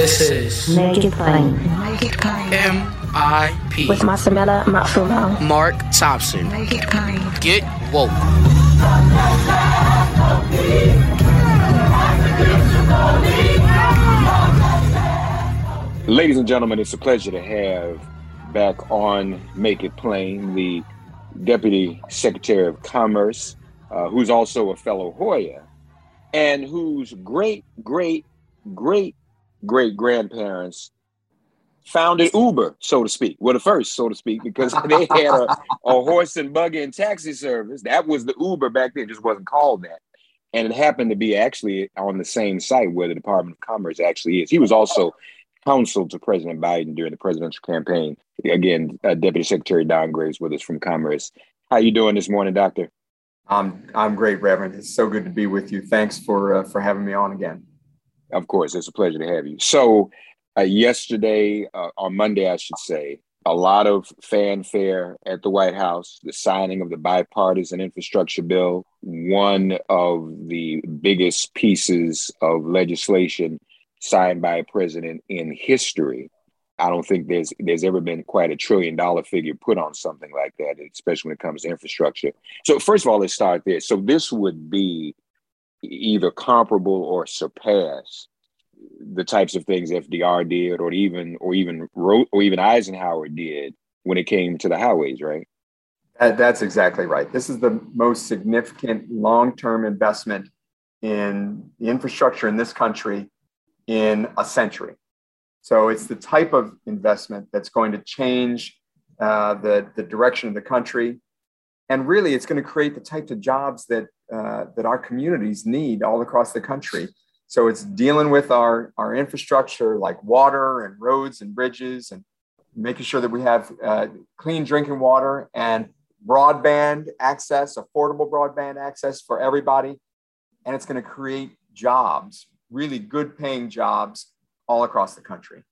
This is Make it plain. Make it plain. M.I.P. With Masamela Matfumo. Mark Thompson. Make it plain. Get woke. Ladies and gentlemen, it's a pleasure to have back on Make It Plain the Deputy Secretary of Commerce, uh, who's also a fellow Hoya, and whose great, great, great, great grandparents founded Uber, so to speak. Well, the first, so to speak, because they had a, a horse and buggy and taxi service. That was the Uber back then, just wasn't called that. And it happened to be actually on the same site where the Department of Commerce actually is. He was also counsel to President Biden during the presidential campaign. Again, uh, Deputy Secretary Don Graves with us from Commerce. How you doing this morning, Doctor? I'm I'm great, Reverend. It's so good to be with you. Thanks for uh, for having me on again. Of course, it's a pleasure to have you. So, uh, yesterday, uh, on Monday, I should say, a lot of fanfare at the White House, the signing of the bipartisan infrastructure bill, one of the biggest pieces of legislation signed by a president in history. I don't think there's there's ever been quite a trillion dollar figure put on something like that, especially when it comes to infrastructure. So first of all, let's start there. So this would be either comparable or surpass the types of things FDR did, or even or even wrote, or even Eisenhower did when it came to the highways, right? That, that's exactly right. This is the most significant long term investment in the infrastructure in this country in a century. So it's the type of investment that's going to change uh, the, the direction of the country. And really, it's going to create the types of jobs that, uh, that our communities need all across the country. So it's dealing with our, our infrastructure like water and roads and bridges and making sure that we have uh, clean drinking water and broadband access, affordable broadband access for everybody. And it's going to create jobs really good paying jobs all across the country.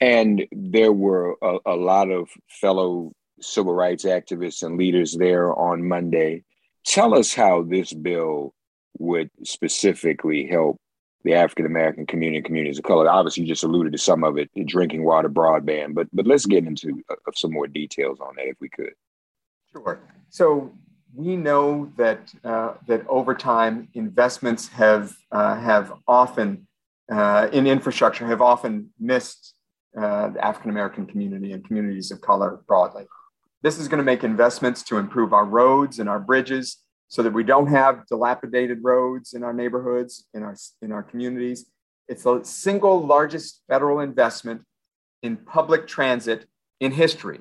And there were a, a, lot of fellow civil rights activists and leaders there on Monday. Tell us how this bill would specifically help the African American community and communities of color. Obviously, you just alluded to some of it, drinking water, broadband, but but let's get into uh, some more details on that if we could. Sure. So we know that uh, that over time investments have uh, have often uh, in infrastructure have often missed uh, the African American community and communities of color broadly. This is going to make investments to improve our roads and our bridges so that we don't have dilapidated roads in our neighborhoods in our in our communities. It's the single largest federal investment in public transit in history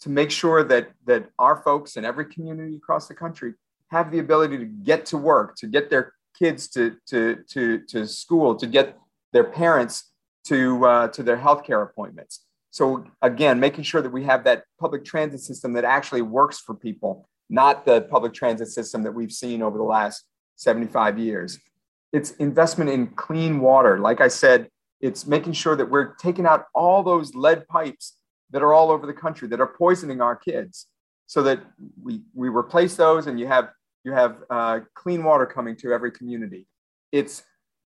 to make sure that that our folks in every community across the country have the ability to get to work, to get their kids to to to to school, to get their parents to uh, to their healthcare appointments. So again, making sure that we have that public transit system that actually works for people, not the public transit system that we've seen over the last 75 years. It's investment in clean water. Like I said, it's making sure that we're taking out all those lead pipes that are all over the country that are poisoning our kids so that we, we replace those and you have, you have uh, clean water coming to every community. It's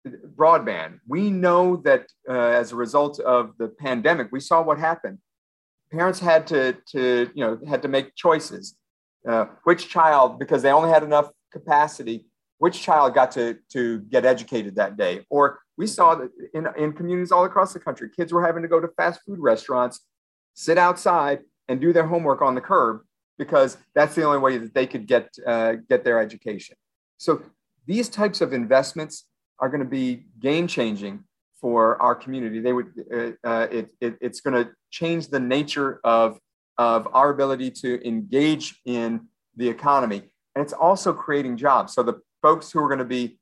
broadband. We know that uh, as a result of the pandemic, we saw what happened. Parents had to, to you know, had to make choices. Uh, which child, because they only had enough capacity, which child got to, to get educated that day? Or we saw that in, in communities all across the country, kids were having to go to fast food restaurants sit outside and do their homework on the curb because that's the only way that they could get uh, get their education. So these types of investments are going to be game changing for our community. They would uh, uh, it, it, it's going to change the nature of of our ability to engage in the economy. And it's also creating jobs. So the folks who are going to be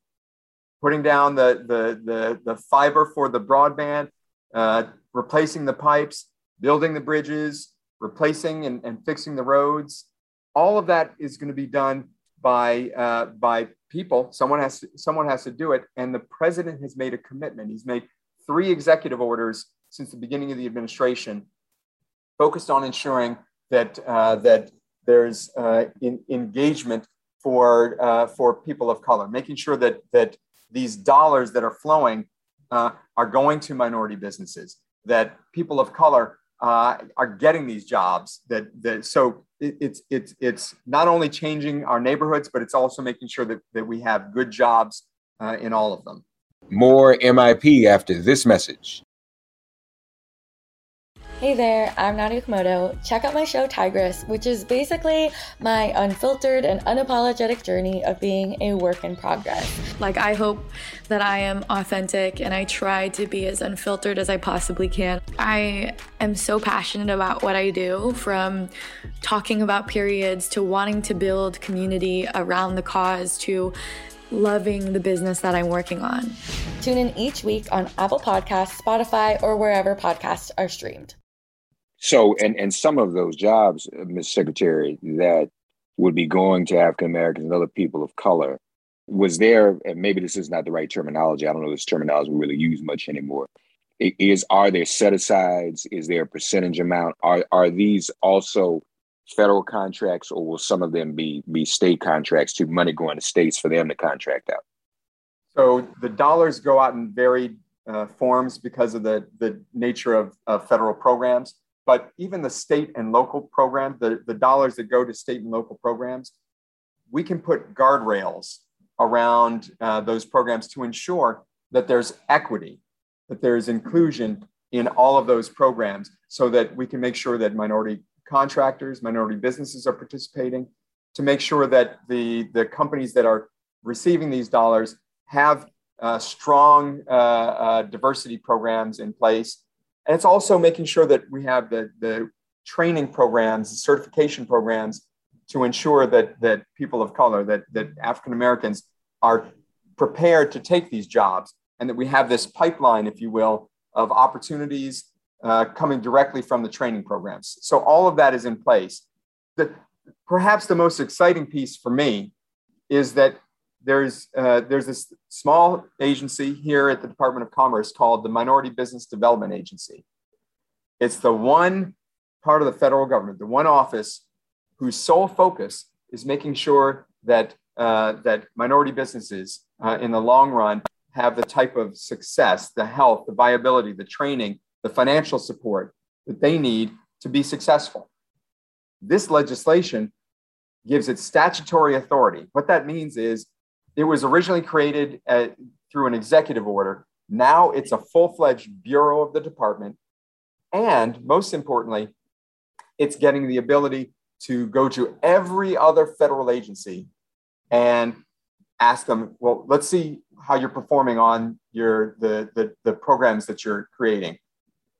putting down the, the, the, the fiber for the broadband, uh, replacing the pipes, building the bridges, replacing and, and fixing the roads, all of that is going to be done by, uh, by people. Someone has, to, someone has to do it. And the president has made a commitment. He's made three executive orders since the beginning of the administration focused on ensuring that, uh, that there's uh, in, engagement for, uh, for people of color, making sure that, that these dollars that are flowing uh, are going to minority businesses, that people of color uh, are getting these jobs. That, that so it, it's it's it's not only changing our neighborhoods, but it's also making sure that, that we have good jobs uh, in all of them. More MIP after this message. Hey there, I'm Nadya Okamoto. Check out my show Tigress, which is basically my unfiltered and unapologetic journey of being a work in progress. Like, I hope that I am authentic and I try to be as unfiltered as I possibly can. I am so passionate about what I do from talking about periods to wanting to build community around the cause to loving the business that I'm working on. Tune in each week on Apple Podcasts, Spotify, or wherever podcasts are streamed. So, and and some of those jobs, uh, Ms. Secretary, that would be going to African Americans and other people of color, was there? And maybe this is not the right terminology. I don't know this terminology we really use much anymore. Is are there set asides? Is there a percentage amount? Are are these also federal contracts, or will some of them be be state contracts to money going to states for them to contract out? So the dollars go out in varied uh, forms because of the the nature of, of federal programs. But even the state and local programs, the, the dollars that go to state and local programs, we can put guardrails around uh, those programs to ensure that there's equity, that there's inclusion in all of those programs so that we can make sure that minority contractors, minority businesses are participating, to make sure that the, the companies that are receiving these dollars have uh, strong uh, uh diversity programs in place and it's also making sure that we have the, the training programs, the certification programs to ensure that, that people of color, that, that African Americans are prepared to take these jobs and that we have this pipeline, if you will, of opportunities uh, coming directly from the training programs. So all of that is in place. The, perhaps the most exciting piece for me is that there's uh, there's this small agency here at the Department of Commerce called the Minority Business Development Agency. It's the one part of the federal government, the one office whose sole focus is making sure that uh, that minority businesses uh, in the long run have the type of success, the health, the viability, the training, the financial support that they need to be successful. This legislation gives it statutory authority. What that means is it was originally created at, through an executive order. Now it's a full fledged bureau of the department. And most importantly, it's getting the ability to go to every other federal agency and ask them, well, let's see how you're performing on your the, the, the programs that you're creating.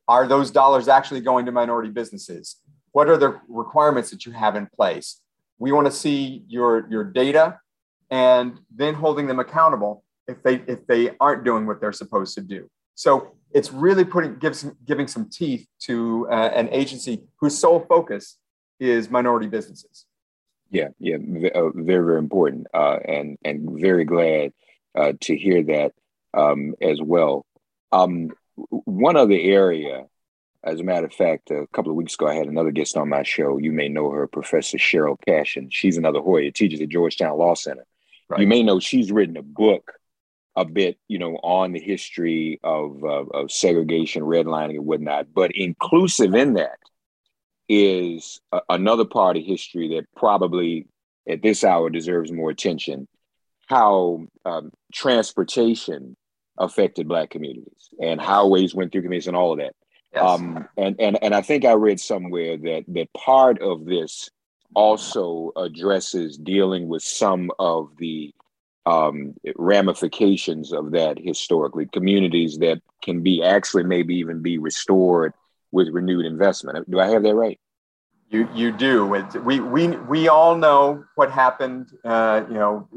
Are those dollars actually going to minority businesses? What are the requirements that you have in place? We want to see your, your data and then holding them accountable if they if they aren't doing what they're supposed to do. So it's really putting gives giving some teeth to uh, an agency whose sole focus is minority businesses. Yeah, yeah, uh, very very important, uh, and and very glad uh, to hear that um, as well. Um, one other area, as a matter of fact, a couple of weeks ago, I had another guest on my show. You may know her, Professor Cheryl Cashin. She's another Hoya, teaches at Georgetown Law Center. Right. You may know she's written a book a bit, you know, on the history of, of, of segregation, redlining, and whatnot. But inclusive in that is a, another part of history that probably at this hour deserves more attention. How um, transportation affected Black communities and highways went through communities and all of that. Yes. Um, and, and, and I think I read somewhere that, that part of this also addresses dealing with some of the um, ramifications of that historically, communities that can be actually maybe even be restored with renewed investment. Do I have that right? You you do. We we we all know what happened. Uh, you know,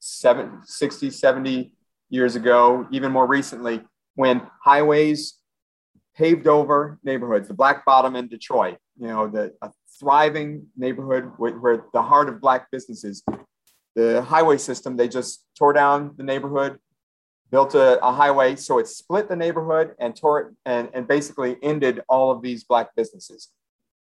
seven, 60, 70 years ago, even more recently, when highways paved over neighborhoods. The Black Bottom in Detroit. You know, the a thriving neighborhood where, where the heart of black businesses. The highway system, they just tore down the neighborhood, built a, a, highway. So it split the neighborhood and tore it and, and basically ended all of these black businesses.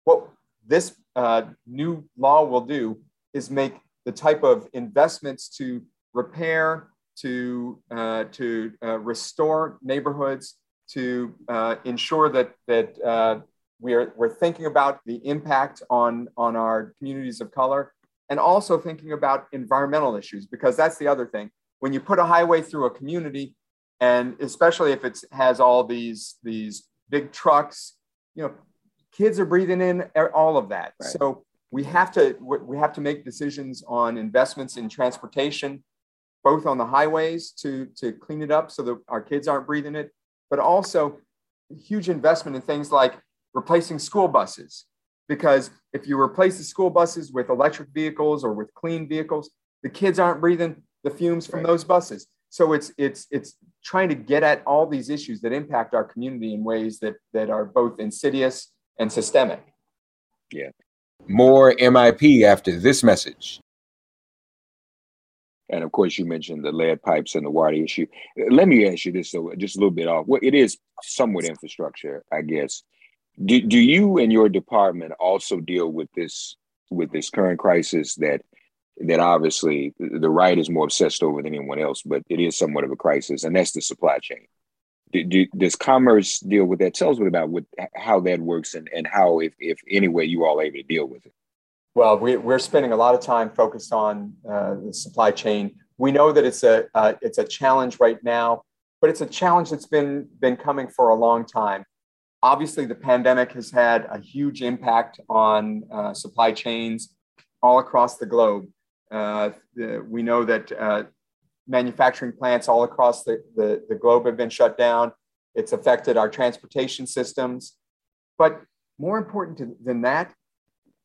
What this uh, new law will do is make the type of investments to repair, to, uh, to uh, restore neighborhoods, to uh, ensure that, that we are, we're thinking about the impact on, on our communities of color and also thinking about environmental issues, because that's the other thing when you put a highway through a community, and especially if it has all these these big trucks, you know, kids are breathing in all of that. Right. So we have to we have to make decisions on investments in transportation, both on the highways to to clean it up so that our kids aren't breathing it, but also huge investment in things like replacing school buses. Because if you replace the school buses with electric vehicles or with clean vehicles, the kids aren't breathing the fumes from right. those buses. So it's it's it's trying to get at all these issues that impact our community in ways that that are both insidious and systemic. Yeah. More MIP after this message. And of course, you mentioned the lead pipes and the water issue. Let me ask you this, so just a little bit off. Well, it is somewhat infrastructure, I guess. Do, do you and your department also deal with this with this current crisis that that obviously the right is more obsessed over than anyone else, but it is somewhat of a crisis, and that's the supply chain. Do, do, does commerce deal with that? Tell us bit about what, how that works and, and how, if, if any way, you all are able to deal with it. Well, we, we're spending a lot of time focused on uh, the supply chain. We know that it's a uh, it's a challenge right now, but it's a challenge that's been been coming for a long time. Obviously, the pandemic has had a huge impact on uh, supply chains all across the globe. Uh, the, we know that uh, manufacturing plants all across the, the, the, globe have been shut down. It's affected our transportation systems. But more important to, than that,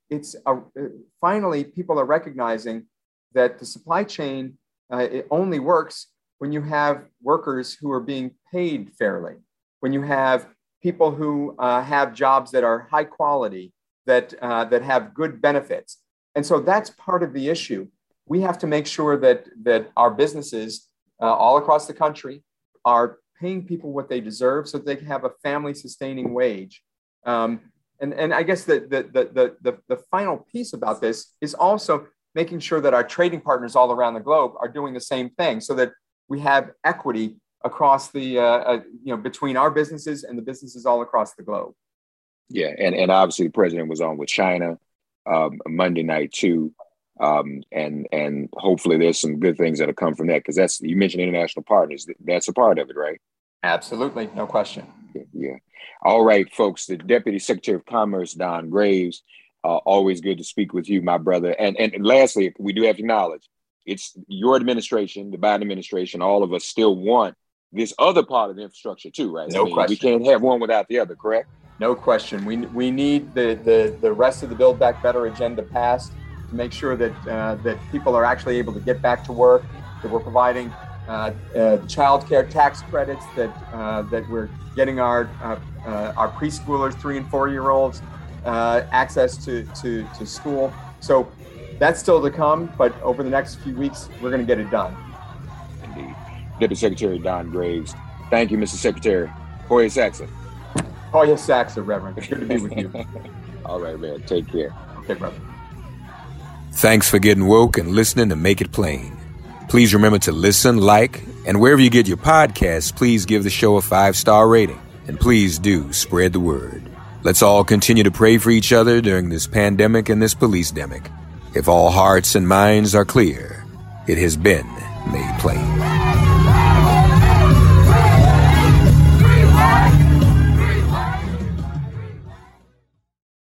it's a, uh, finally people are recognizing that the supply chain uh, it only works when you have workers who are being paid fairly, when you have people who uh, have jobs that are high quality, that, uh, that have good benefits. And so that's part of the issue we have to make sure that that our businesses uh, all across the country are paying people what they deserve so that they can have a family sustaining wage um, and, and i guess the, the, the, the, the final piece about this is also making sure that our trading partners all around the globe are doing the same thing so that we have equity across the uh, uh, you know between our businesses and the businesses all across the globe. Yeah and, and obviously the president was on with china um, monday night too um, and and hopefully there's some good things that'll come from that because that's you mentioned international partners that's a part of it right? Absolutely no question. Yeah, all right folks the deputy secretary of commerce don graves uh, always good to speak with you my brother. And and lastly we do have to acknowledge it's your administration the biden administration all of us still want this other part of the infrastructure too right no I mean, question we can't have one without the other correct no question we we need the the the rest of the build back better agenda passed to make sure that uh, that people are actually able to get back to work, that we're providing uh, uh, child care tax credits, that uh, that we're getting our uh, uh, our preschoolers, three and four year olds, access to, to to school. So that's still to come, but over the next few weeks, we're going to get it done. Indeed. Deputy Secretary Don Graves. Thank you, Mr. Secretary. Hoya Saxa. Hoya Saxa, Reverend. Good to be with you. All right, man. Take care. Okay, brother. Thanks for getting woke and listening to Make It Plain. Please remember to listen, like, and wherever you get your podcasts, please give the show a five star rating. And please do spread the word. Let's all continue to pray for each other during this pandemic and this police demic. If all hearts and minds are clear, it has been made plain.